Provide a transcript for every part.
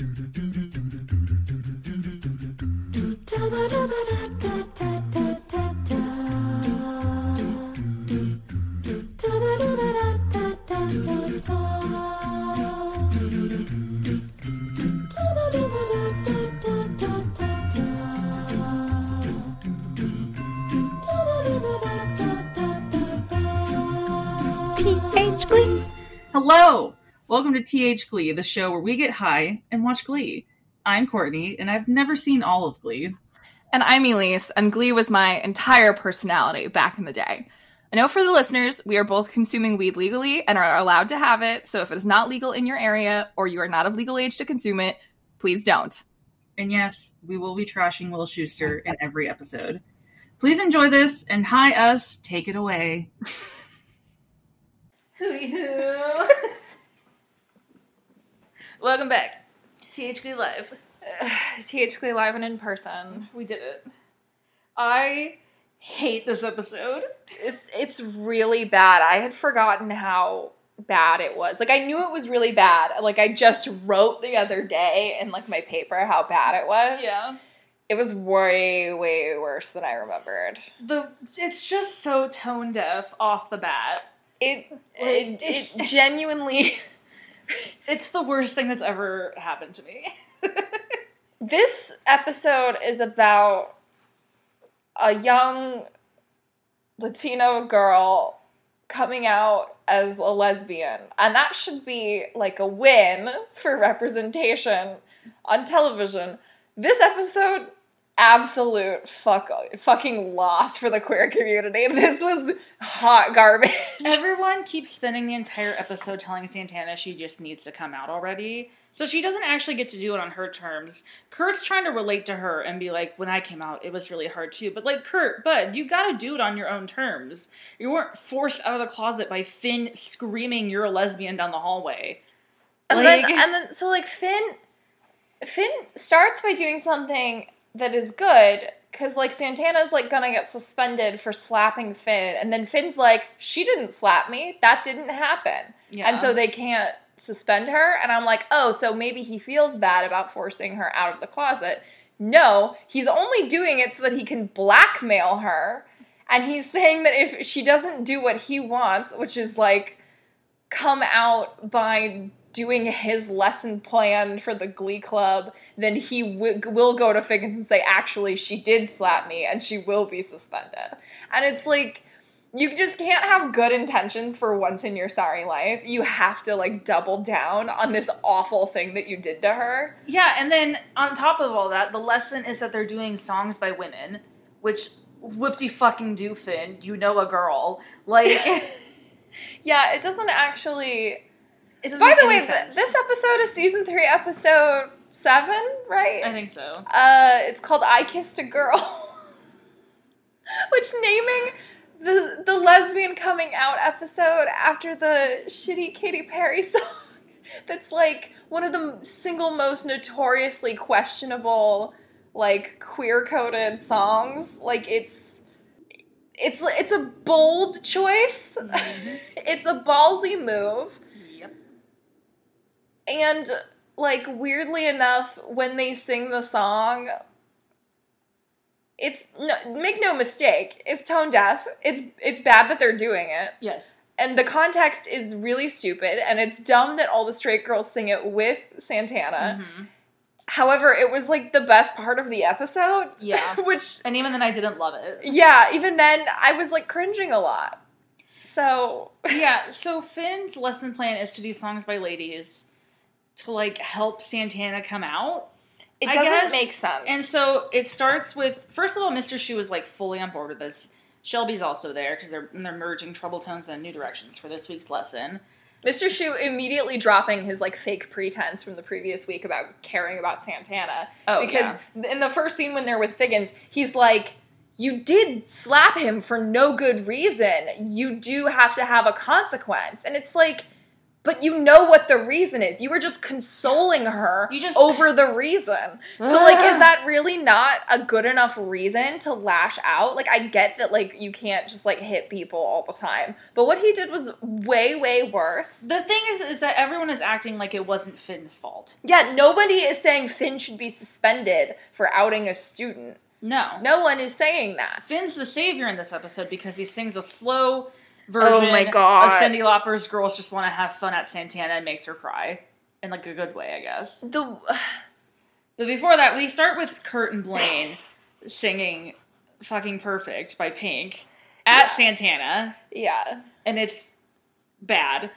TH Welcome to TH Glee, the show where we get high and watch Glee. I'm Courtney, and I've never seen all of Glee. And I'm Elise, and Glee was my entire personality back in the day. I know for the listeners, we are both consuming weed legally and are allowed to have it, so if it is not legal in your area or you are not of legal age to consume it, please don't. And yes, we will be trashing Will Schuester in every episode. Please enjoy this and hi us, take it away. Hooty hoo! Welcome back. TH Glee Live. TH Glee live and in person. We did it. I hate this episode. It's, it's really bad. I had forgotten how bad it was. Like I knew it was really bad. Like I just wrote the other day in like my paper how bad it was. Yeah. It was way, way worse than I remembered. The it's just so tone deaf off the bat. It Like, it, it genuinely It's the worst thing that's ever happened to me. this episode is about a young Latino girl coming out as a lesbian. And that should be like a win for representation on television. This episode absolute fuck fucking loss for the queer community. This was hot garbage. Everyone keeps spending the entire episode telling Santana she just needs to come out already. So she doesn't actually get to do it on her terms. Kurt's trying to relate to her and be like, when I came out, it was really hard too. But like, Kurt, bud, you gotta do it on your own terms. You weren't forced out of the closet by Finn screaming you're a lesbian down the hallway. And Like- then, and then, so like Finn, Finn starts by doing something that is good because like Santana's like gonna get suspended for slapping Finn, and then Finn's like, she didn't slap me, that didn't happen, Yeah. and so they can't suspend her. And I'm like, oh, so maybe he feels bad about forcing her out of the closet. No, he's only doing it so that he can blackmail her. And he's saying that if she doesn't do what he wants, which is like come out by doing his lesson plan for the glee club, then he w- will go to Figgins and say, actually, she did slap me and she will be suspended. And it's like, you just can't have good intentions for once in your sorry life. You have to like double down on this awful thing that you did to her. Yeah, and then on top of all that, the lesson is that they're doing songs by women, which whoopty fucking do Finn, you know a girl. Like Yeah, it doesn't actually. By the way, sense. this episode is season three, episode seven, right? I think so. Uh, it's called "I Kissed a Girl," which naming the the lesbian coming out episode after the shitty Katy Perry song. That's like one of the single most notoriously questionable, like queer coded songs. Like it's it's it's a bold choice. it's a ballsy move. And like weirdly enough, when they sing the song, it's no, make no mistake, it's tone deaf. It's it's bad that they're doing it, Yes. and the context is really stupid, and it's dumb that all the straight girls sing it with Santana. Mhm. However, it was like the best part of the episode. Yeah. which And even then, I didn't love it. yeah, even then I was like cringing a lot. So yeah, so Finn's lesson plan is to do songs by ladies to like help Santana come out. it I doesn't guess- make sense. And so it starts with first of all, Mr. Schue is like fully on board with this. Shelby's also there because they're they're merging trouble tones and new directions for this week's lesson. Mr. Schue immediately dropping his like fake pretense from the previous week about caring about Santana. Oh, because in the first scene when they're with Figgins, he's like, You did slap him for no good reason. You do have to have a consequence. And it's like, but you know what the reason is. You were just consoling her You just- over the reason. So like is that really not a good enough reason to lash out? Like I get that like you can't just like hit people all the time. But what he did was way way worse. The thing is, is that everyone is acting like it wasn't Finn's fault. Yeah, nobody is saying Finn should be suspended for outing a student. No. No one is saying that. Finn's the savior in this episode because he sings a slow version Oh my God. of Cyndi Lauper's "Girls Just Want to Have Fun" at Santana and makes her cry in like a good way, I guess. The But before that, we start with Kurt and Blaine singing "Fucking Perfect" by Pink at Yeah. Santana, yeah. and it's bad.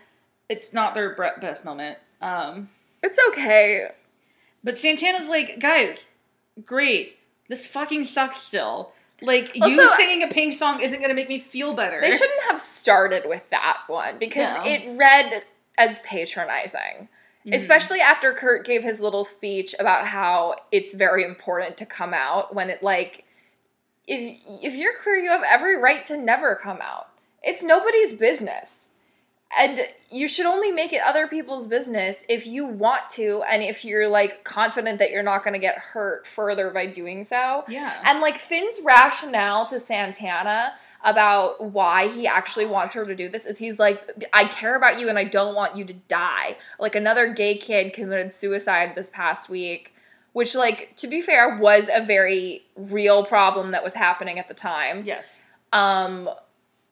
It's not their best moment. Um, It's okay. but Santana's like, guys, great. This fucking sucks still. Like, you singing a Pink song isn't going to make me feel better. They shouldn't have started with that one because No. it read as patronizing. Mhm. Especially after Kurt gave his little speech about how it's very important to come out when it like if if you're queer you have every right to never come out. It's nobody's business. And you should only make it other people's business if you want to and if you're like confident that you're not going to get hurt further by doing so. Yeah. And like Finn's rationale to Santana about why he actually wants her to do this is he's like, I care about you and I don't want you to die. Like another gay kid committed suicide this past week, which, like, to be fair, was a very real problem that was happening at the time. yes. Um,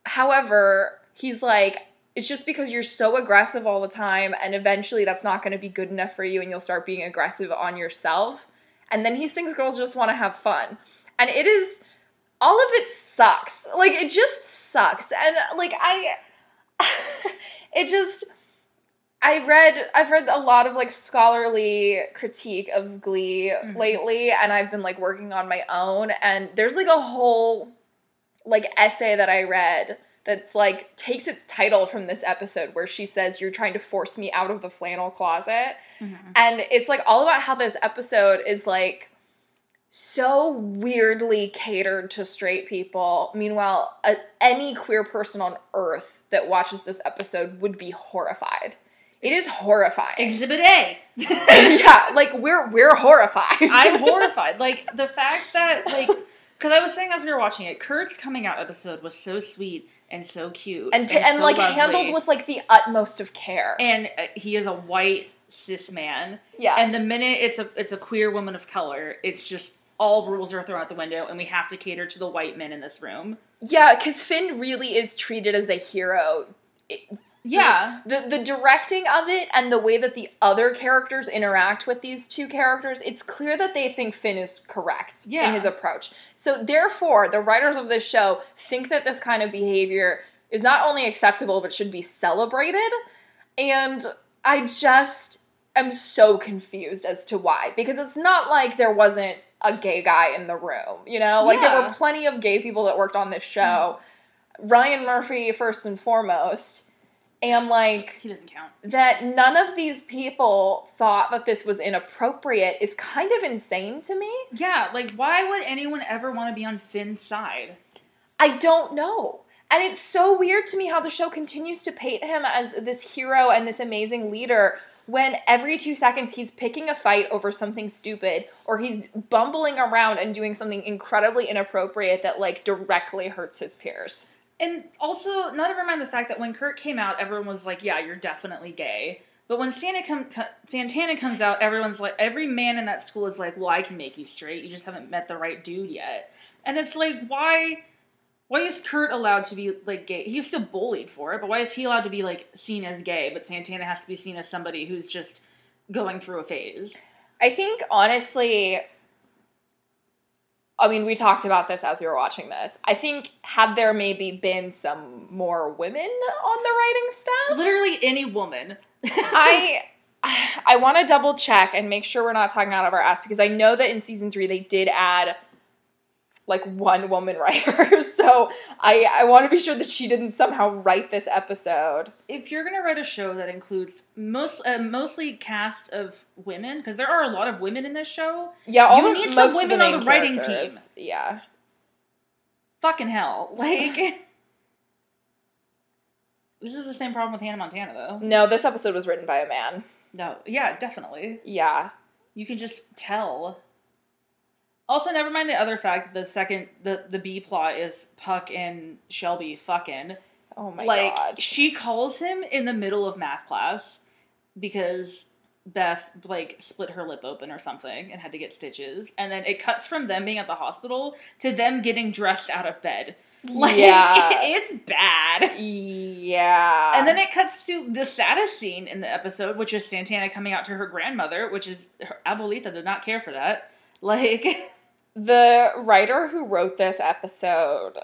however, he's like, it's just because you're so aggressive all the time, and eventually that's not going to be good enough for you, and you'll start being aggressive on yourself. And then he sings Girls Just Want to Have Fun. And it is, all of it sucks. Like, it just sucks. And, like, I, it just, I read, I've read a lot of, like, scholarly critique of Glee Mhm. lately, and I've been, like, working on my own, and there's, like, a whole like essay that I read that's like takes its title from this episode where she says you're trying to force me out of the flannel closet Mhm. and it's like all about how this episode is like so weirdly catered to straight people meanwhile a, any queer person on earth that watches this episode would be horrified it is horrifying Exhibit A. yeah like we're we're horrified I'm horrified. Like the fact that like because I was saying as we were watching it, Kurt's coming out episode was so sweet and so cute and, t- and so like lovely. handled with like the utmost of care and uh, he is a white cis man. yeah And the minute it's a it's a queer woman of color, it's just all rules are thrown out the window, and we have to cater to the white men in this room. Yeah, because Finn really is treated as a hero. Yeah, the the directing of it and the way that the other characters interact with these two characters, it's clear that they think Finn is correct Yeah. in his approach. So therefore, the writers of this show think that this kind of behavior is not only acceptable but should be celebrated. And I just am so confused as to why because it's not like there wasn't a gay guy in the room, you know? Like there were plenty of gay people that worked on this show. Ryan Murphy first and foremost. And like he doesn't count. that none of these people thought that this was inappropriate is kind of insane to me. Yeah, like why would anyone ever want to be on Finn's side? I don't know. And it's so weird to me how the show continues to paint him as this hero and this amazing leader when every two seconds he's picking a fight over something stupid or he's bumbling around and doing something incredibly inappropriate that like directly hurts his peers. And also, not to mind the fact that when Kurt came out, everyone was like, "Yeah, you're definitely gay." But when Santa Santana comes out, everyone's like, every man in that school is like, "Well, I can make you straight. You just haven't met the right dude yet." And it's like, why? Why is Kurt allowed to be like gay? He's still bullied for it, but why is he allowed to be like seen as gay? But Santana has to be seen as somebody who's just going through a phase. I think honestly, I mean, we talked about this as we were watching this. I think had there maybe been some more women on the writing staff, Literally any woman. I I want to double check and make sure we're not talking out of our ass because I know that in season three they did add like one woman writer. So I I want to be sure that she didn't somehow write this episode. if you're gonna write a show that includes most uh, mostly cast of women, because there are a lot of women in this show, Yeah, all You need some women the on the writing characters. Yeah. fucking hell, like This is the same problem with Hannah Montana, though. No, this episode was written by a man. No, yeah, definitely. Yeah. You can just tell. Also, never mind the other fact. The second, the the B plot is Puck and Shelby fucking. Oh my like god. Like she calls him in the middle of math class because Beth like split her lip open or something and had to get stitches, and then it cuts from them being at the hospital to them getting dressed out of bed. Like Yeah. it's bad. Yeah. And then it cuts to the saddest scene in the episode, which is Santana coming out to her grandmother, which is her, Abuelita did not care for that. Like, the writer who wrote this episode,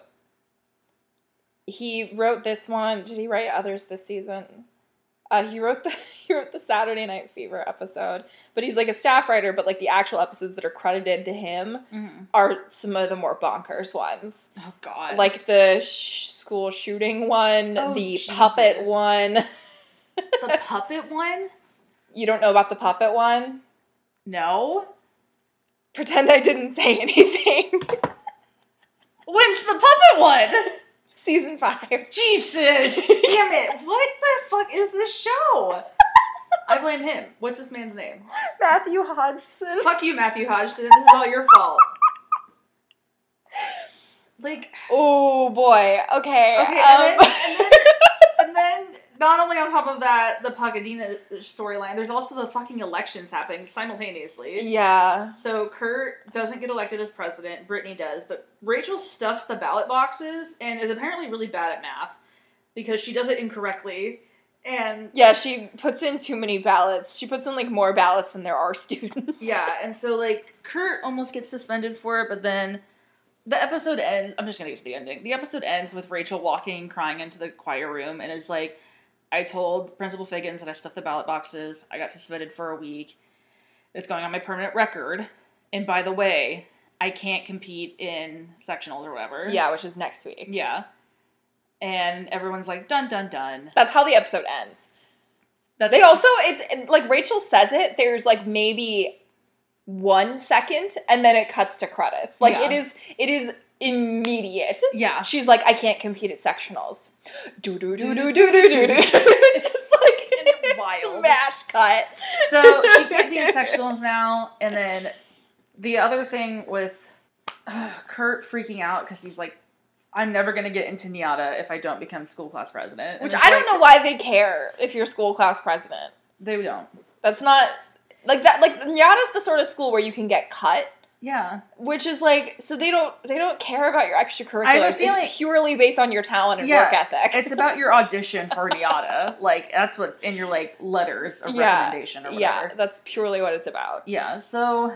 he wrote this one. Did he write others this season? Uh, he wrote the he wrote the Saturday Night Fever episode, but he's like a staff writer. But like the actual episodes that are credited to him are some of the more bonkers ones, oh god, like the sh- school shooting one, Oh, the Jesus. puppet one. the puppet one. You don't know about the puppet one? No, Pretend I didn't say anything. when's the puppet one? Season five. Jesus, damn it! What the fuck is this show? I blame him. What's this man's name? Matthew Hodgson. Fuck you, Matthew Hodgson. This is all your fault. Like, Oh boy. Okay. Okay, um, and then- and then not only on top of that, the Pagadina storyline, there's also the fucking elections happening simultaneously. yeah. So Kurt doesn't get elected as president, Brittany does, but Rachel stuffs the ballot boxes and is apparently really bad at math because she does it incorrectly. And Yeah, she puts in too many ballots. She puts in like more ballots than there are students. yeah, and so like Kurt almost gets suspended for it, but then the episode ends. I'm just gonna get to the ending. The episode ends with Rachel walking, crying into the choir room, and is like, "I told Principal Figgins that I stuffed the ballot boxes. I got suspended for a week. It's going on my permanent record. And by the way, I can't compete in sectionals or whatever. Yeah, which is next week. yeah." And everyone's like, "Dun dun dun." That's how the episode ends. That's, They also it, it- like Rachel says it, there's like maybe one second and then it cuts to credits. Like Yeah. it is it is immediate. yeah. She's like, I can't compete at sectionals. Do do do do do do do do. It's just like Wild. smash cut. So she can't be in sectionals now. And then the other thing with uh, Kurt freaking out because he's like, I'm never to get into NYADA if I don't become school class president. And Which I don't like, know why they care if you're school class president. They don't. That's not like that. Like Nyada's the sort of school where you can get cut, Yeah. which is like so they don't they don't care about your I have a extracurriculars. feeling- It's purely based on your talent and Yeah, work ethic. It's about your audition for NYADA. like, that's what's in your, like, letters of Yeah, recommendation or whatever. yeah, that's purely what it's about. Yeah, so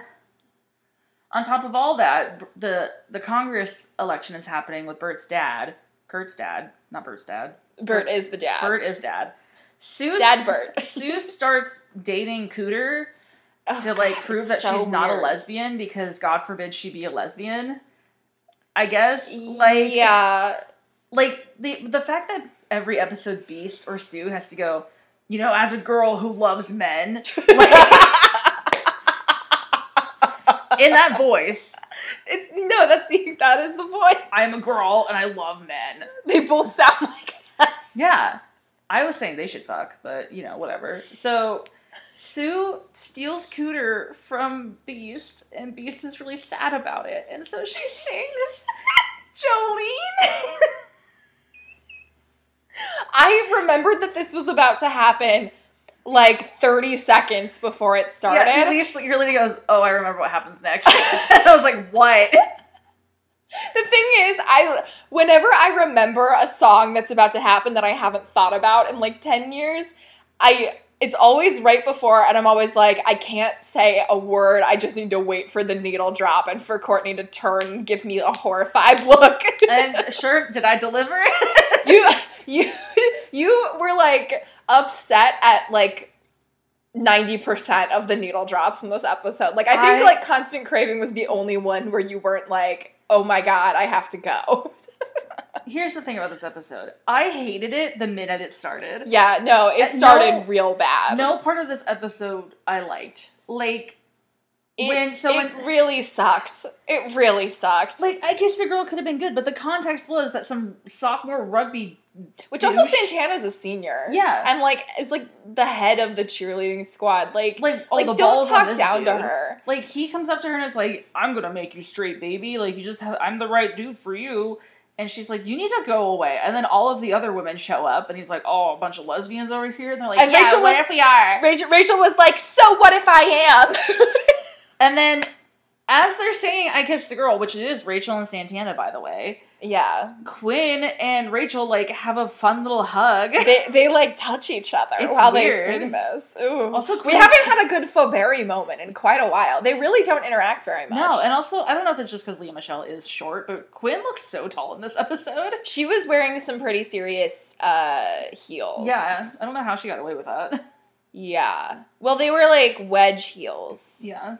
on top of all that, the the Congress election is happening with Burt's dad, Kurt's dad, not Burt's dad. Burt is the dad. Burt is dad. Sue Dad Burt. Sue starts dating Cooter Oh, to like God, prove that so she's not a lesbian because God forbid she be a lesbian. I guess like yeah, like the the fact that every episode Beiste or Sue has to go, you know, as a girl who loves men, in that voice, it's no. That's the that is the voice. I'm a girl and I love men. They both sound like that. Yeah. I was saying they should fuck, but you know, whatever. So Sue steals Cooter from Beiste, and Beiste is really sad about it. And so she's saying this Jolene. I remembered that this was about to happen like 30 seconds before it started. Yeah, at least your lady goes, Oh, I remember what happens next. I was like, What? The thing is, I whenever I remember a song that's about to happen that I haven't thought about in like 10 years, I it's always right before and I'm always like I can't say a word. I just need to wait for the needle drop and for Courtney to turn and give me a horrified look. And sure, did I deliver? you you you were like upset at like 90% of the needle drops in this episode. Like I think I- like Constant Craving was the only one where you weren't like, "Oh my god, I have to go." Here's the thing about this episode. I hated it the minute it started. yeah, no, it Uh, started no- real bad. No part of this episode I liked. Like it, when- so it when- really sucked. It really sucked. Like, I guess the girl could have been good, but the context was that some sophomore rugby Which also douche. Santana's a senior. Yeah. And like is like the head of the cheerleading squad. Like like all like the don't talk down to her. Like he comes up to her and it's like, "I'm gonna make you straight, baby. Like you just have, I'm the right dude for you." And she's like, "You need to go away." And then all of the other women show up, and he's like, "Oh, a bunch of lesbians over here." And they're like, And "Yeah, Rachel what was- if we are?" Rachel, Rachel was like, "So what if I am?" And then, as they're saying, "I kissed a girl," which it is Rachel and Santana, by the way. Yeah, Quinn and Rachel like have a fun little hug. they they like touch each other It's while weird. they sing this. Ooh. Also, we haven't had a good Faberry moment in quite a while. They really don't interact very much. No, and also I don't know if it's just because Lea Michele is short, but Quinn looks so tall in this episode. she was wearing some pretty serious uh, heels. Yeah, I don't know how she got away with that. yeah. Well, they were like wedge heels, Yeah,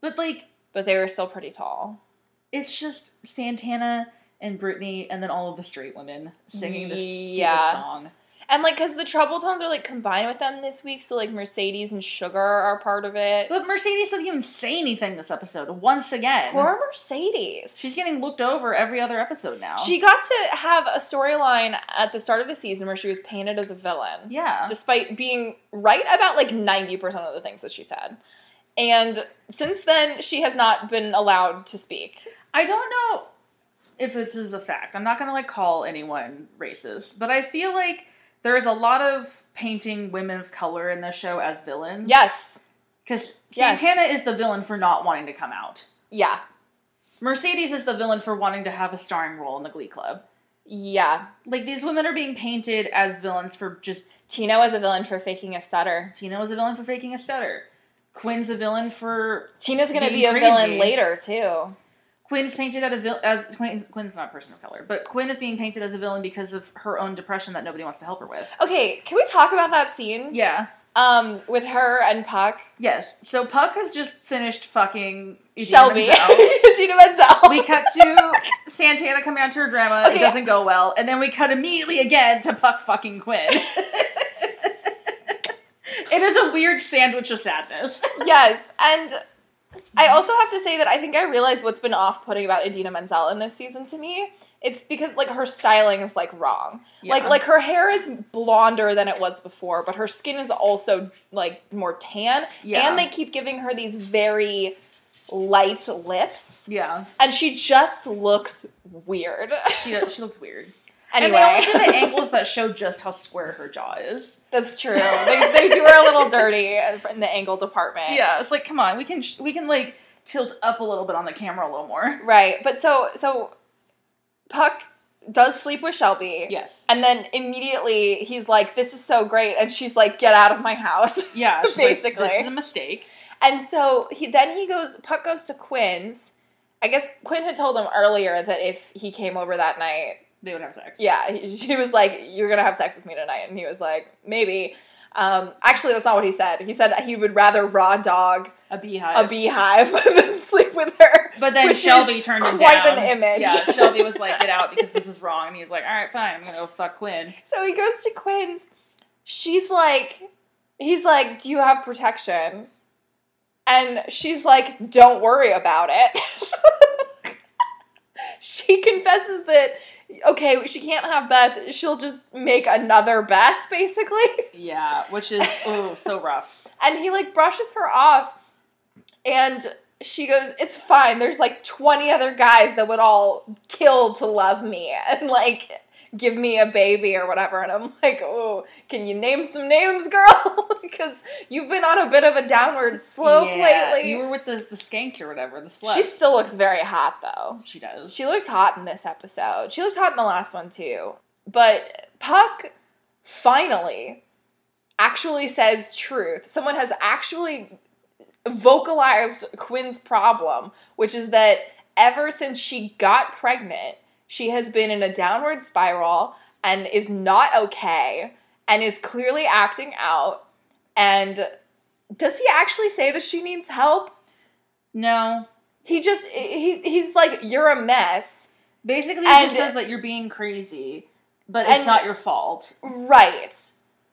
but like but they were still pretty tall. it's just Santana and Brittany, and then all of the straight women singing this stupid Yeah. song. And like, cause the trouble tones are like combined with them this week, so like Mercedes and Sugar are part of it. But Mercedes doesn't even say anything this episode. Once again, Poor Mercedes. she's getting looked over every other episode now. She got to have a storyline at the start of the season where she was painted as a villain, yeah, despite being right about like 90% of the things that she said. And since then, she has not been allowed to speak. I don't know if this is a fact. I'm not gonna like call anyone racist, but I feel like there is a lot of painting women of color in this show as villains. Yes. because Yes. Santana is the villain for not wanting to come out. Yeah. Mercedes is the villain for wanting to have a starring role in the Glee Club. Yeah. Like these women are being painted as villains for just Tina was a villain for faking a stutter. Tina was a villain for faking a stutter. Quinn's a villain for Tina's gonna be a crazy. villain later, too. Quinn's painted at a vil- as Quinn's, Quinn's not a person of color, but Quinn is being painted as a villain because of her own depression that nobody wants to help her with. Okay, can we talk about that scene? Yeah. Um, with her and Puck. Yes. So Puck has just finished fucking Shelby. Menzel. Tina Menzel. We cut to Santana coming out to her grandma. Okay. It doesn't go well, and then we cut immediately again to Puck fucking Quinn. it is a weird sandwich of sadness. yes, and I also have to say that I think I realized what's been off-putting about Idina Menzel in this season to me. It's because like her styling is like wrong. Like Yeah. like her hair is blonder than it was before, but her skin is also like more tan. Yeah. And they keep giving her these very light lips, Yeah, and she just looks weird. she she looks weird. Anyway, And they only did the angles that show just how square her jaw is. that's true. They, they do her a little dirty in the angle department. Yeah, it's like come on, we can sh- we can like tilt up a little bit on the camera a little more. Right, but so so Puck does sleep with Shelby. Yes. And then immediately he's like, "This is so great," and she's like, "Get out of my house." Yeah, she's like, Basically. this is a mistake. And so he then he goes. Puck goes to Quinn's. I guess Quinn had told him earlier that if he came over that night, They would have sex. yeah, he, she was like, "You're gonna have sex with me tonight," and he was like, "Maybe." Um, actually, that's not what he said. He said he would rather raw dog A beehive. a beehive than sleep with her. But then Shelby turned him quite down. an image. Yeah, Shelby was like, "Get out because this is wrong," and he's like, "All right, fine, I'm gonna go fuck Quinn." So he goes to Quinn's. She's like, he's like, Do you have protection? And she's like, Don't worry about it. she confesses that, okay, she can't have Beth. She'll just make another Beth, basically. Yeah, which is oh so rough. And he like brushes her off. And she goes, It's fine. There's like 20 other guys that would all kill to love me and like give me a baby or whatever. And I'm like, Oh, can you name some names, girl? because you've been on a bit of a downward slope Yeah, lately. You were with the the skanks or whatever, the slut. She still looks very hot though. she does. She looks hot in this episode. She looked hot in the last one too. But Puck finally actually says truth. Someone has actually vocalized Quinn's problem, which is that ever since she got pregnant, she has been in a downward spiral and is not okay and is clearly acting out. And does he actually say that she needs help? no, He just he he's like you're a mess. basically, he And- just says that you're being crazy, but And- it's not your fault. Right.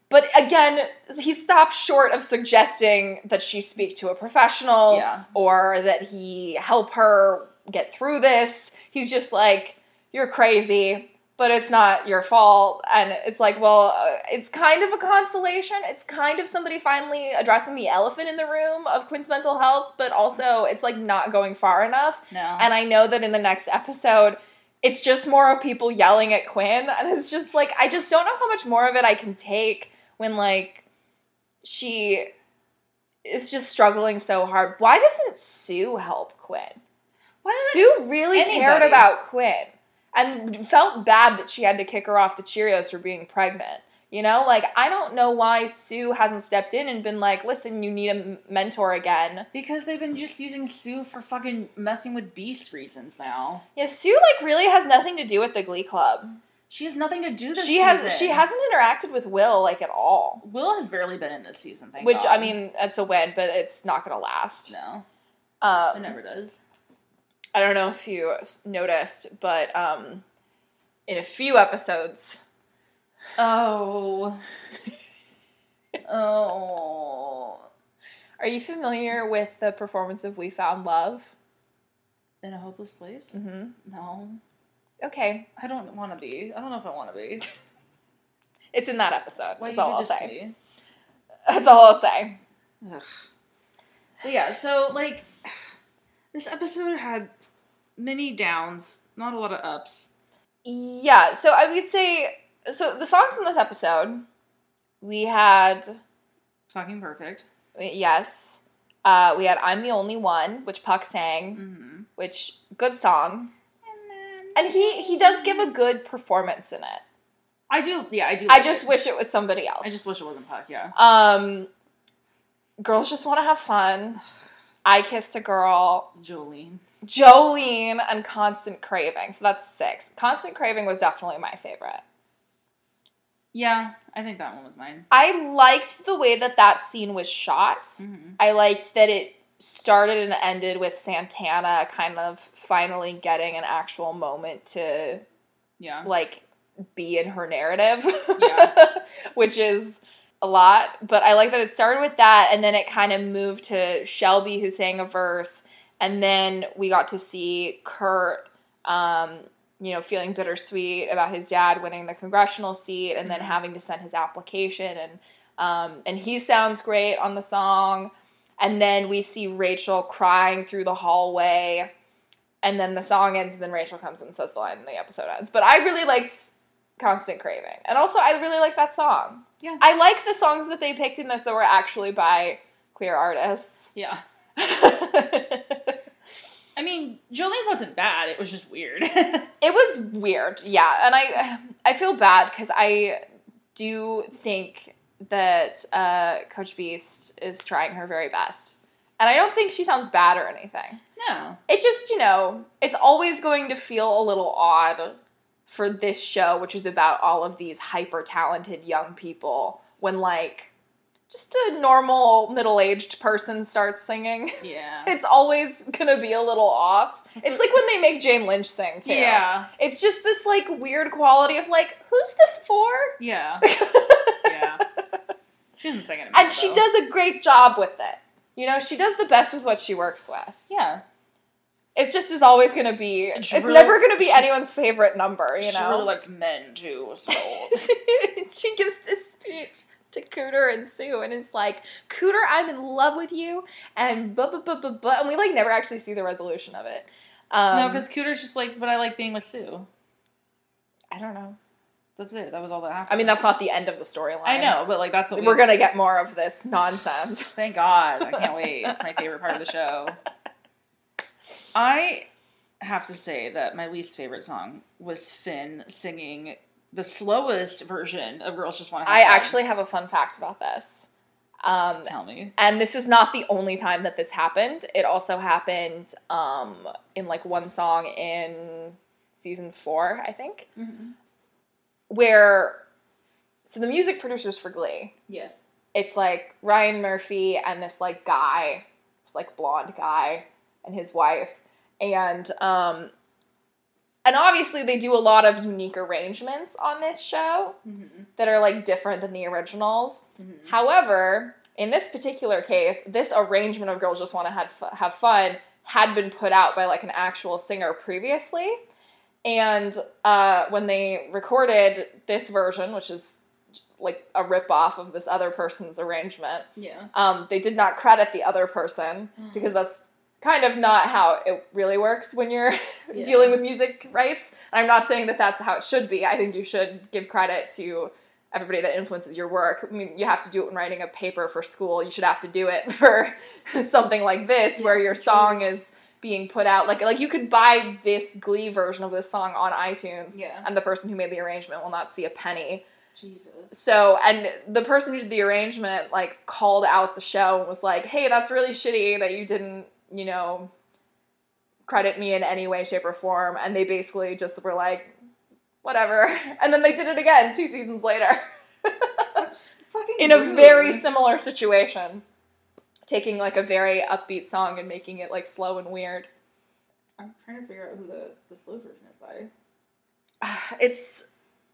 But again, he stops short of suggesting that she speak to a professional Yeah. or that he help her get through this. He's just like, You're crazy. but it's not your fault. And it's like, well, uh, it's kind of a consolation. It's kind of somebody finally addressing the elephant in the room of Quinn's mental health, but also it's like not going far enough. No. And I know that in the next episode, it's just more of people yelling at Quinn. And it's just like, I just don't know how much more of it I can take when, like, she is just struggling so hard. Why doesn't Sue help Quinn? Why does it- Sue really cared about Quinn and felt bad that she had to kick her off the Cheerios for being pregnant. You know, like I don't know why Sue hasn't stepped in and been like, "Listen, you need a m- mentor again." because they've been just using Sue for fucking messing with Beiste reasons now. Yeah, Sue like really has nothing to do with the Glee Club. She has nothing to do this She has season. she hasn't interacted with Will like at all. Will has barely been in this season, thank Which God. I mean, that's a win, but it's not gonna last. No, Um, it never does. I don't know if you noticed, but um, in a few episodes, Oh. oh. are you familiar with the performance of "We Found Love"? In a hopeless place? Mm-hmm. No. Okay, I don't want to be. I don't know if I want to be. it's in that episode. Why That's all I'll say. be? That's all I'll say. Ugh. But yeah, so like this episode had many downs, not a lot of ups. Yeah, so I would say so. The songs in this episode, we had Fucking perfect. yes, uh, we had "I'm the Only One," which Puck sang, Mm-hmm. which good song, and he he does give a good performance in it. I do. Yeah, I do. I just it. wish it was somebody else. I just wish it wasn't Puck. Yeah. um, girls just want to have fun. I kissed a girl. Jolene. Jolene and Constant Craving. So that's six. Constant Craving was definitely my favorite. Yeah, I think that one was mine. I liked the way that that scene was shot. Mm-hmm. I liked that it started and ended with Santana kind of finally getting an actual moment to Yeah. like be in her narrative. Yeah. Which is a lot, but I like that it started with that and then it kind of moved to Shelby who sang a verse and then we got to see Kurt um you know, feeling bittersweet about his dad winning the congressional seat and then Mhm. having to send his application and um, and he sounds great on the song. And then we see Rachel crying through the hallway. And then the song ends, and then Rachel comes and says the line, and the episode ends. But I really liked Constant Craving. And also, I really like that song. Yeah. I like the songs that they picked in this that were actually by queer artists. Yeah. I mean, Jolene wasn't bad. It was just weird. It was weird, yeah. And I, I feel bad because I do think that uh, Coach Beiste is trying her very best. And I don't think she sounds bad or anything. no. It just, you know, it's always going to feel a little odd for this show, which is about all of these hyper talented young people, when like just a normal middle aged person starts singing. Yeah. It's always gonna be a little off. It's like when they make Jane Lynch sing too. Yeah. It's just this like weird quality of like, who's this for? Yeah. Yeah. She doesn't sing it. and she does a great job with it. You know, she does the best with what she works with. Yeah. It's just is always going to be. It's really- never going to be she- anyone's favorite number. You know. she really likes men too. So she gives this speech to Cooter and Sue, and it's like, "Cooter, I'm in love with you," and but but but but but, and we like never actually see the resolution of it. Um, no, because Cooter's just like, but I like being with Sue. I don't know. That's it. That was all that happened. I mean, that's not the end of the storyline. I know, but like that's what We're we, gonna get more of this nonsense. Thank God. I can't wait. It's my favorite part of the show. I have to say that my least favorite song was Finn singing the slowest version of Girls Just Want to Have I Fun. actually have a fun fact about this. Um, Tell me. and this is not the only time that this happened. It also happened um, in like one song in season four, I think, Mm-hmm. where so the music producers for Glee, Yes. it's like Ryan Murphy and this like guy, this like blonde guy and his wife, and um, and obviously they do a lot of unique arrangements on this show Mm-hmm. that are like different than the originals. Mm-hmm. However, in this particular case, this arrangement of Girls Just Want to have, have Fun had been put out by like an actual singer previously. and uh, when they recorded this version, which is like a rip off of this other person's arrangement, Yeah. um, they did not credit the other person Mm. because that's kind of not how it really works when you're Yeah. dealing with music rights. And I'm not saying that that's how it should be. I think you should give credit to everybody that influences your work. I mean, you have to do it when writing a paper for school. You should have to do it for something like this, where Yeah, your true. song is being put out. Like, like you could buy this Glee version of this song on iTunes, Yeah. and the person who made the arrangement will not see a penny. Jesus. So, and the person who did the arrangement like called out the show and was like, "Hey, that's really shitty that you didn't, you know, credit me in any way, shape, or form." And they basically just were like, "Whatever." And then they did it again two seasons later That's fucking in a rude. very similar situation, taking like a very upbeat song and making it like slow and weird. I'm trying to figure out who the, the slow version is by. It's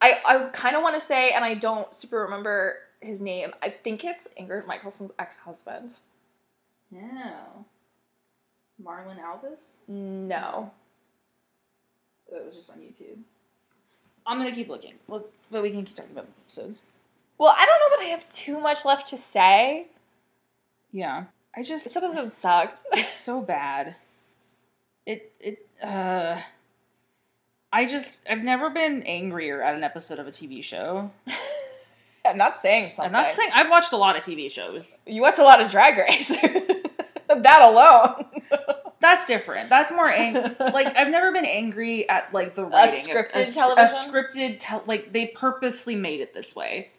I I kind of want to say, and I don't super remember his name. I think it's Ingrid Michaelson's ex husband. No. Marlon Alvis? No. That was just on YouTube. I'm gonna keep looking. Let's, but we can keep talking about the episode. Well, I don't know that I have too much left to say. Yeah. I just This episode sucked. it's so bad. It it uh I just I've never been angrier at an episode of a TV show. I'm not saying something. I'm not saying I've watched a lot of TV shows. you watch a lot of Drag Race. that alone. That's different. That's more ang- like I've never been angry at like the writing. of- scripted a, sc- television? A scripted tel- like they purposely made it this way.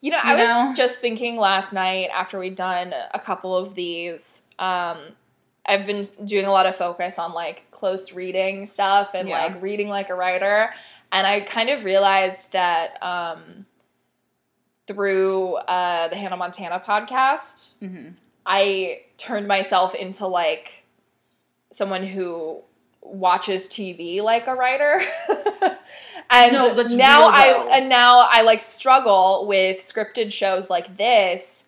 You know, I You was just thinking last night after we'd done a couple of these. Um, I've been doing a lot of focus on like close reading stuff and Yeah. like reading like a writer, and I kind of realized that um, through uh, the Hannah Montana podcast, Mm-hmm. I turned myself into like someone who watches TV like a writer. and No, now I and now I like struggle with scripted shows like this.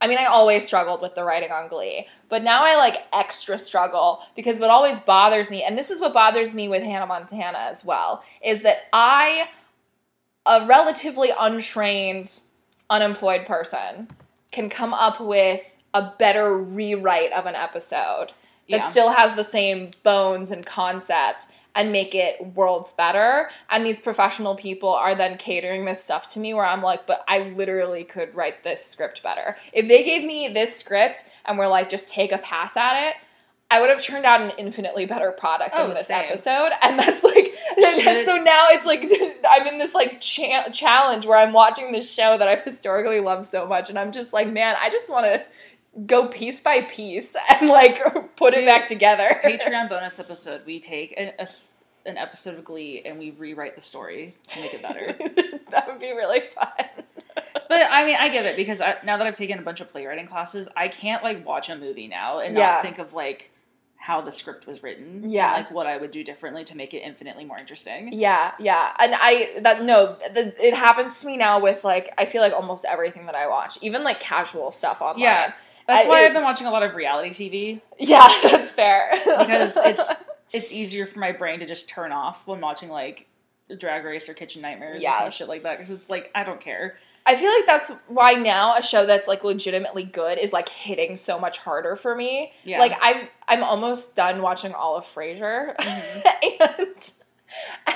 I mean, I always struggled with the writing on Glee, but now I like extra struggle because what always bothers me, and this is what bothers me with Hannah Montana as well, is that I, a relatively untrained, unemployed person, can come up with a better rewrite of an episode that Yeah. still has the same bones and concept and make it worlds better. And these professional people are then catering this stuff to me where I'm like, but I literally could write this script better. If they gave me this script and were like, just take a pass at it, I would have turned out an infinitely better product than Oh, this same. episode. And that's like, and so now it's like, I'm in this like cha- challenge where I'm watching this show that I've historically loved so much. And I'm just like, man, I just want to go piece by piece and like put it back together. Patreon bonus episode. We take an, a an episode of Glee and we rewrite the story to make it better. that would be really fun. But I mean, I get it because I, now that I've taken a bunch of playwriting classes, I can't like watch a movie now and Yeah. not think of like how the script was written. Yeah. like what I would do differently to make it infinitely more interesting. Yeah, yeah, and I that no, the, it happens to me now with like I feel like almost everything that I watch, even like casual stuff online. Yeah. That's I- why it- I've been watching a lot of reality TV yeah, that's fair because it's it's easier for my brain to just turn off when watching like Drag Race or Kitchen Nightmares Yeah. or some shit like that because it's like I don't care. I feel like that's why now a show that's like legitimately good is like hitting so much harder for me. Yeah. Like I've I'm almost done watching all of Frasier, mm-hmm. and,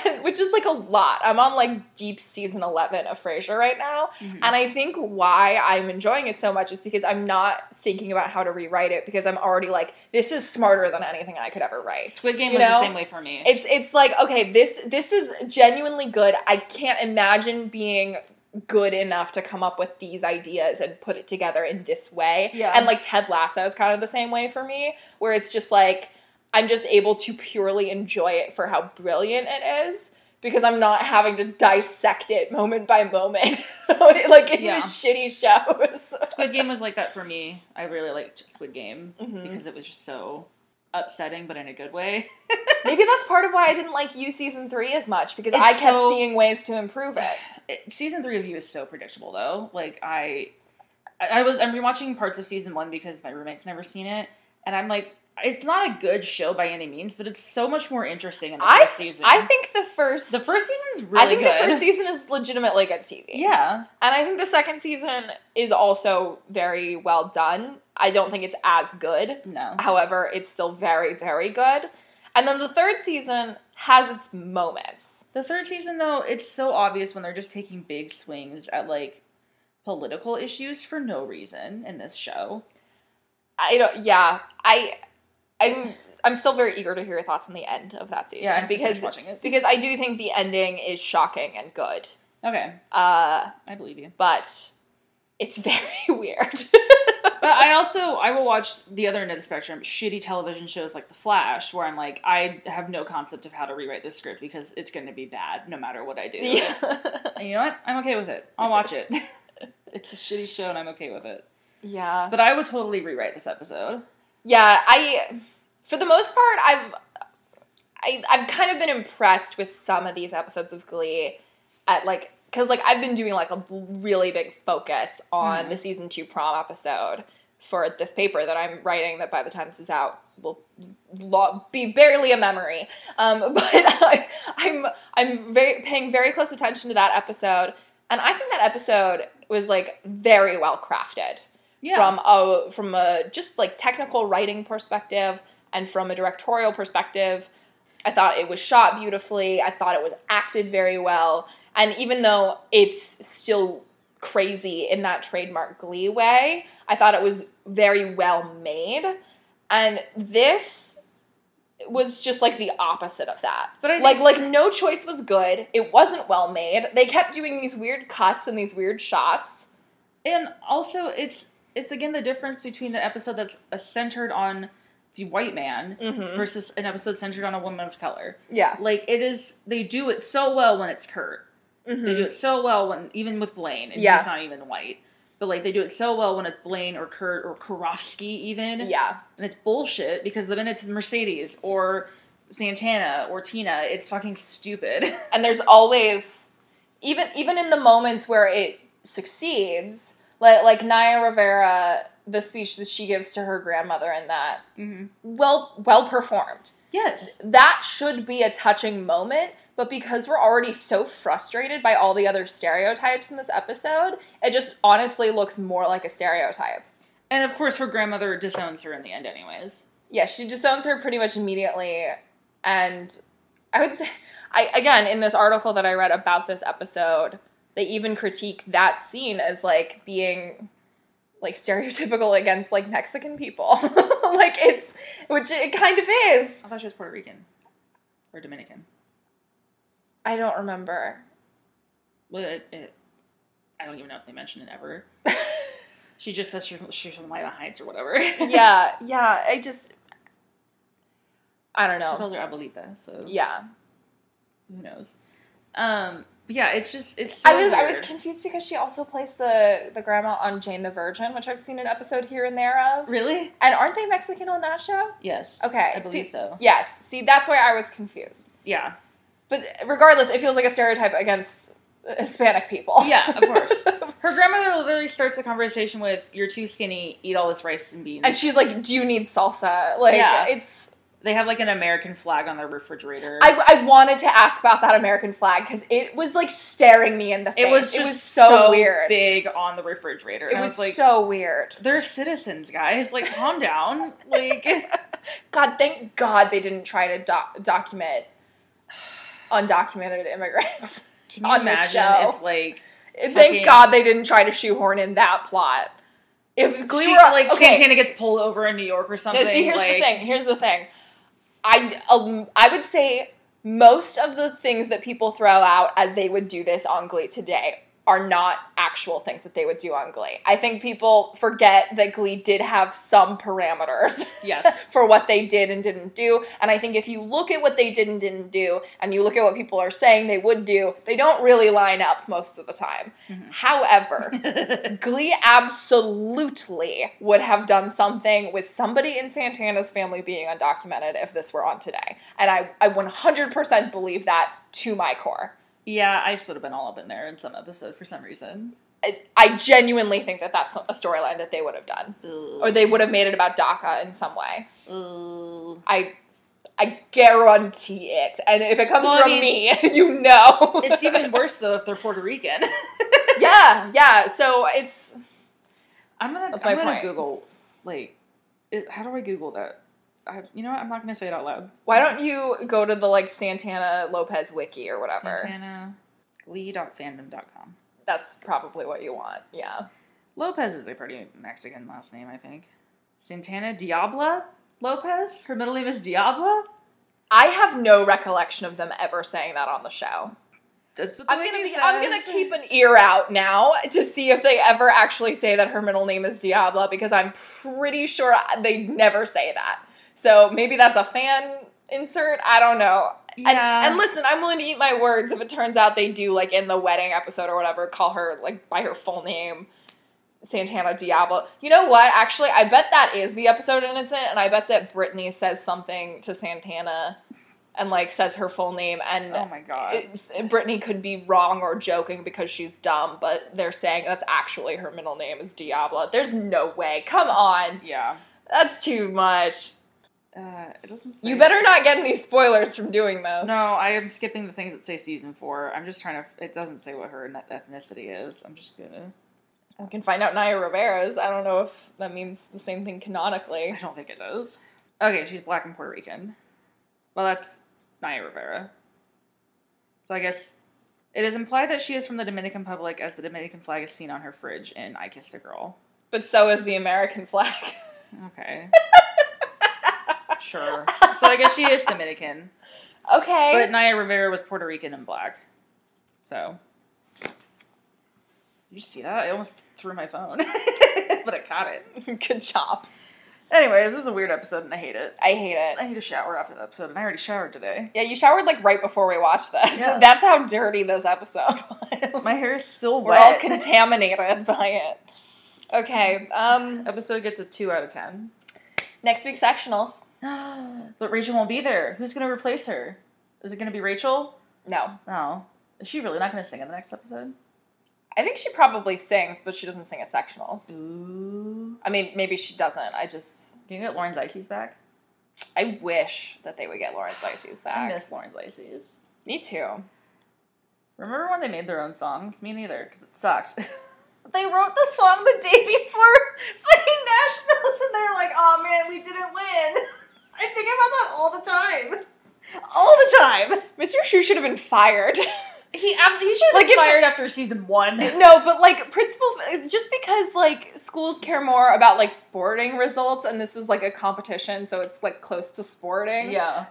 and which is like a lot. I'm on like deep season eleven of Frasier right now, Mhm. and I think why I'm enjoying it so much is because I'm not thinking about how to rewrite it because I'm already like this is smarter than anything I could ever write. Squid Game you was know, the same way for me. It's it's like okay, this this is genuinely good. I can't imagine being good enough to come up with these ideas and put it together in this way. Yeah. And like Ted Lasso is kind of the same way for me, where it's just like I'm just able to purely enjoy it for how brilliant it is. Because I'm not having to dissect it moment by moment, like in Yeah. these shitty shows. Squid Game was like that for me. I really liked Squid Game Mhm. because it was just so upsetting, but in a good way. Maybe that's part of why I didn't like you season three as much because It's I kept so- seeing ways to improve it. It- season three of you is so predictable, though. Like I I was I'm rewatching parts of season one because my roommate's never seen it, and I'm like, it's not a good show by any means, but it's so much more interesting in the I first season. I think the first the first season's really I think good. the first season is legitimately good TV. yeah, And I think the second season is also very well done. I don't think it's as good. no, However, it's still very, very good. And then the third season has its moments. the third season though, it's so obvious when they're just taking big swings at like political issues for no reason in this show. I don't yeah. I I'm I'm still very eager to hear your thoughts on the end of that season. Yeah, because because I do think the ending is shocking and good. Okay, Uh I believe you. but it's very weird. But I also I will watch the other end of the spectrum, shitty television shows like The Flash, where I'm like, I have no concept of how to rewrite this script because it's going to be bad no matter what I do. yeah. You know what? I'm okay with it. I'll watch it. it's a shitty show and I'm okay with it. yeah. But I would totally rewrite this episode. Yeah, I for the most part I've I, I've kind of been impressed with some of these episodes of Glee at like because like I've been doing like a really big focus on Mhm. the season two prom episode for this paper that I'm writing that by the time this is out will be barely a memory. Um, but I, I'm I'm very paying very close attention to that episode, and I think that episode was like very well crafted Yeah. from a from a just like technical writing perspective and from a directorial perspective. I thought it was shot beautifully. I thought it was acted very well. And even though it's still crazy in that trademark glee way, I thought it was very well made. And this was just like the opposite of that. But I like like no choice was good. It wasn't well made. They kept doing these weird cuts and these weird shots. and also it's it's again the difference between the episode that's uh, centered on the white man Mhm. versus an episode centered on a woman of color. Yeah. Like it is they do it so well when it's Kurt. Mhm. They do it so well when even with Blaine, and Yeah. he's not even white. But like they do it so well when it's Blaine or Kurt or Karofsky even. Yeah. And it's bullshit because the minute it's Mercedes or Santana or Tina, it's fucking stupid. and there's always even even in the moments where it succeeds like like Naya Rivera the speech that she gives to her grandmother in that mm-hmm. well well performed Yes. that should be a touching moment but because we're already so frustrated by all the other stereotypes in this episode it just honestly looks more like a stereotype And of course her grandmother disowns her in the end anyways. yeah she disowns her pretty much immediately and i would say i again in this article that i read about this episode they even critique that scene as like being like stereotypical against like mexican people like it's which it kind of is I thought she was Puerto Rican. Or Dominican. i don't remember Well, it, it, I don't even know if they mention it ever. She just says she's, she's from Lima Heights or whatever. yeah yeah i just i don't know. She calls her Abuelita, so yeah who knows. Um, yeah, it's just it's. So I was I was confused because she also plays the the grandma on Jane the Virgin, which I've seen an episode here and there of. really And aren't they Mexican on that show? yes. Okay, I believe see- so. Yes. See, that's why I was confused. Yeah, But regardless, it feels like a stereotype against Hispanic people. Yeah, of course. her grandmother literally starts the conversation with, "You're too skinny. Eat all this rice and beans." and she's like, "Do you need salsa?" Like, Yeah. it's. They have like an American flag on their refrigerator. I, I wanted to ask about that American flag because it was like staring me in the face. it was just it was so, weird. big on the refrigerator. It was, was like, so weird. they're citizens, guys. Like, calm down. Like, God, thank God they didn't try to doc- document undocumented immigrants. can you On this imagine show. if like Thank Fucking- God they didn't try to shoehorn in that plot. If Glee she, were like okay, Santana gets pulled over in New York or something? no, see, here's like, the thing. Here's the thing. I um, I would say most of the things that people throw out as they would do this on Glee today are not actual things that they would do on Glee. I think people forget that Glee did have some parameters. Yes. for what they did and didn't do. And I think if you look at what they did and didn't do, and you look at what people are saying they would do, they don't really line up most of the time. Mhm. However, Glee absolutely would have done something with somebody in Santana's family being undocumented if this were on today. And I, I 100% believe that to my core. Yeah, ICE would have been all up in there in some episode for some reason. I, I genuinely think that that's a storyline that they would have done, or they would have made it about DACA in some way. Ooh. I I guarantee it. And if it comes Well, I from mean, me, you know. It's even worse though if they're Puerto Rican. yeah, yeah. So it's I'm gonna. That's I'm my gonna point. Google. Like, it, how do I Google that? I, you know what? I'm not gonna say it out loud. why don't you go to the like Santana Lopez wiki or whatever? Santana Glee.fandom.com. That's probably what you want. Yeah. Lopez is a pretty Mexican last name, I think. Santana Diabla Lopez. Her middle name is Diabla. I have no recollection of them ever saying that on the show. That's what the I'm gonna be, I'm gonna keep an ear out now to see if they ever actually say that her middle name is Diabla because I'm pretty sure they never say that. So maybe that's a fan insert. I don't know. Yeah. And, and listen, I'm willing to eat my words if it turns out they do like in the wedding episode or whatever call her like by her full name. Santana Diablo. You know what? Actually, I bet that is the episode and it's in, and I bet that Brittany says something to Santana and like says her full name and Oh my god. Brittany could be wrong or joking because she's dumb, but they're saying that's actually her middle name is Diablo. There's no way. Come on. yeah. That's too much. Uh, it doesn't say. You better not get any spoilers from doing this. No, I am skipping the things that say season four. I'm just trying to. It doesn't say what her ethnicity is. I'm just gonna. I can find out Naya Rivera's. I don't know if that means the same thing canonically. I don't think it does. Okay, she's black and Puerto Rican. Well, that's Naya Rivera. So I guess it is implied that she is from the Dominican Republic, as the Dominican flag is seen on her fridge in "I Kissed a Girl." But so is the American flag. Okay, sure. So I guess she is Dominican, okay. but Naya Rivera was Puerto Rican and black. So, you see that? I almost threw my phone, but I caught it. Good job. Anyways, this is a weird episode, and I hate it. I hate it. I need a shower after the episode, and I already showered today. Yeah, you showered like right before we watched this. Yeah. That's how dirty this episode was. My hair is still We're wet. all contaminated by it. Okay. Um. Episode gets a two out of ten. Next week's sectionals. but Rachel won't be there. Who's gonna replace her? Is it gonna be Rachel? No, No. Is she really not gonna sing in the next episode? I think she probably sings, but she doesn't sing at sectionals. Ooh. I mean, maybe she doesn't. I just, Can you get Lauren Zizes back? I wish that they would get Lauren Zizes I back. miss Lauren Zizes. Me too. Remember when they made their own songs? Me neither, because it sucked. they wrote the song the day before fucking nationals, and they're like, "Oh man, we didn't win." I think about that all the time. All the time. Mr. Schue should have been fired. He he should have Like, been if- fired after season one. no, but like principal, just because like schools care more about like sporting results, and this is like a competition, so it's like close to sporting. yeah.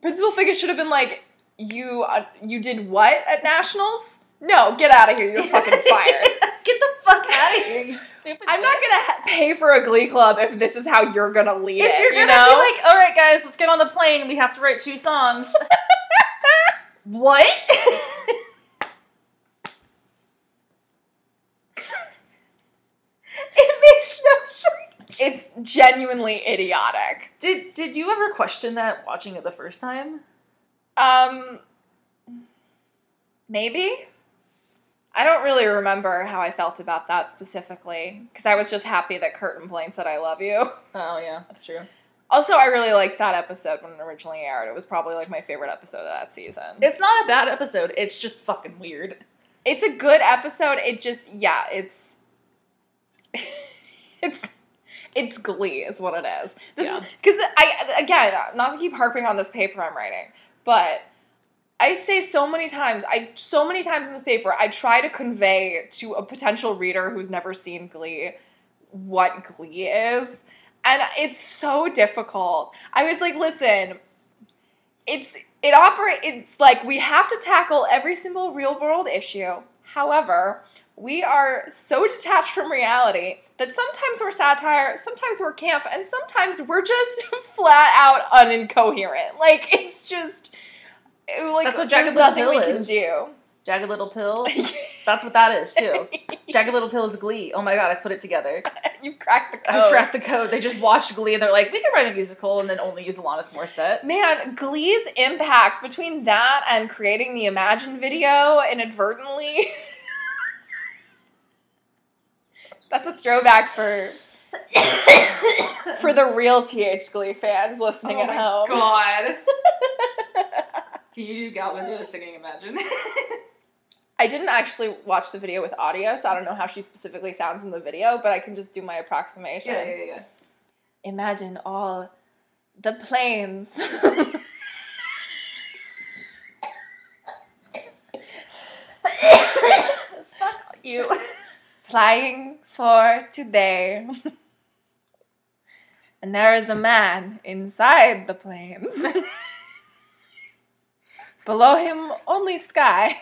Principal Figgins should have been like, "You, uh, you did what at nationals? No, get out of here. You're fucking fired." Get the fuck out of here, you stupid. I'm not gonna ha- pay for a Glee Club if this is how you're gonna lead If it. you're gonna know, be like, all right, guys, let's get on the plane. We have to write two songs. what? it makes no sense. it's genuinely idiotic. Did Did you ever question that watching it the first time? Um, maybe. I don't really remember how I felt about that specifically because I was just happy that Kurt and Blaine said "I love you." Oh yeah, that's true. Also, I really liked that episode when it originally aired. It was probably like my favorite episode of that season. It's not a bad episode. It's just fucking weird. It's a good episode. It just yeah, it's it's it's Glee is what it is. This Yeah. because I again not to keep harping on this paper I'm writing, but I say so many times, I so many times in this paper, I try to convey to a potential reader who's never seen Glee what Glee is. And it's so difficult. I was like, listen, it's it operate it's like we have to tackle every single real world issue. However, we are so detached from reality that sometimes we're satire, sometimes we're camp, and sometimes we're just flat out unincoherent. Like it's just like That's what Jagged Little Pill we can is. do. Jagged Little Pill. That's what that is too. Jagged Little Pill is Glee. Oh my god, I put it together. you cracked the code. I cracked the code. They just watched Glee and they're like, we can write a musical and then only use Alanis Morissette. Man, Glee's impact between that and creating the Imagine video inadvertently. That's a throwback for for the real TH Glee fans listening oh at home. God. Can you do Galvin do a singing Imagine? I didn't actually watch the video with audio, so I don't know how she specifically sounds in the video, but I can just do my approximation. yeah, yeah, yeah. Imagine all the planes. Fuck you. flying for today. and there is a man inside the planes. Below him, only sky.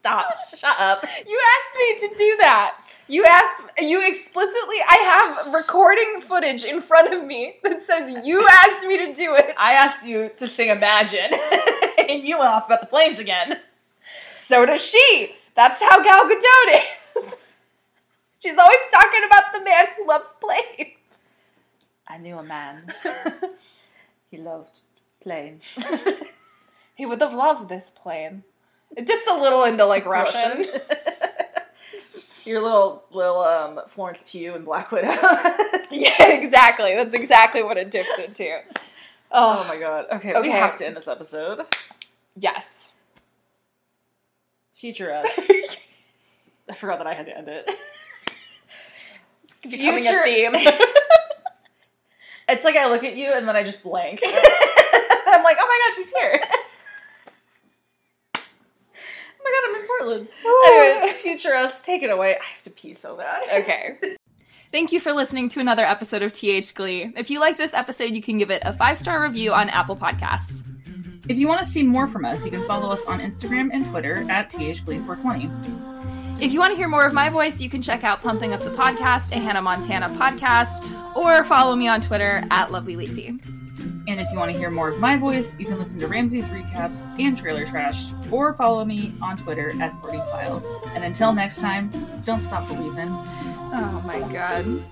Stop. Shut up. You asked me to do that. You asked, you explicitly, I have recording footage in front of me that says you asked me to do it. I asked you to sing Imagine, and you went off about the planes again. So does she. That's how Gal Gadot is. She's always talking about the man who loves planes. I knew a man. he loved planes. He would have loved this plane. It dips a little into like Russian. Your little little um Florence Pugh and Black Widow. yeah, exactly. That's exactly what it dips into. oh Oh, my god. Okay, Okay. we have to end this episode. yes. Future us. I forgot that I had to end it. Becoming Future- a theme. It's like I look at you and then I just blank. I'm like, oh my god, she's here. oh my god, I'm in Portland. Anyway, future us, take it away. I have to pee so bad. okay. Thank you for listening to another episode of TH Glee. If you like this episode, you can give it a five star review on Apple Podcasts. If you want to see more from us, you can follow us on Instagram and Twitter at THGlee420. If you want to hear more of my voice, you can check out Pumping Up the Podcast, a Hannah Montana podcast, or follow me on Twitter at Lovely Lacey. And if you want to hear more of my voice, you can listen to Ramsey's recaps and trailer trash, or follow me on Twitter at 40 Style. And until next time, don't stop believing. Oh my god.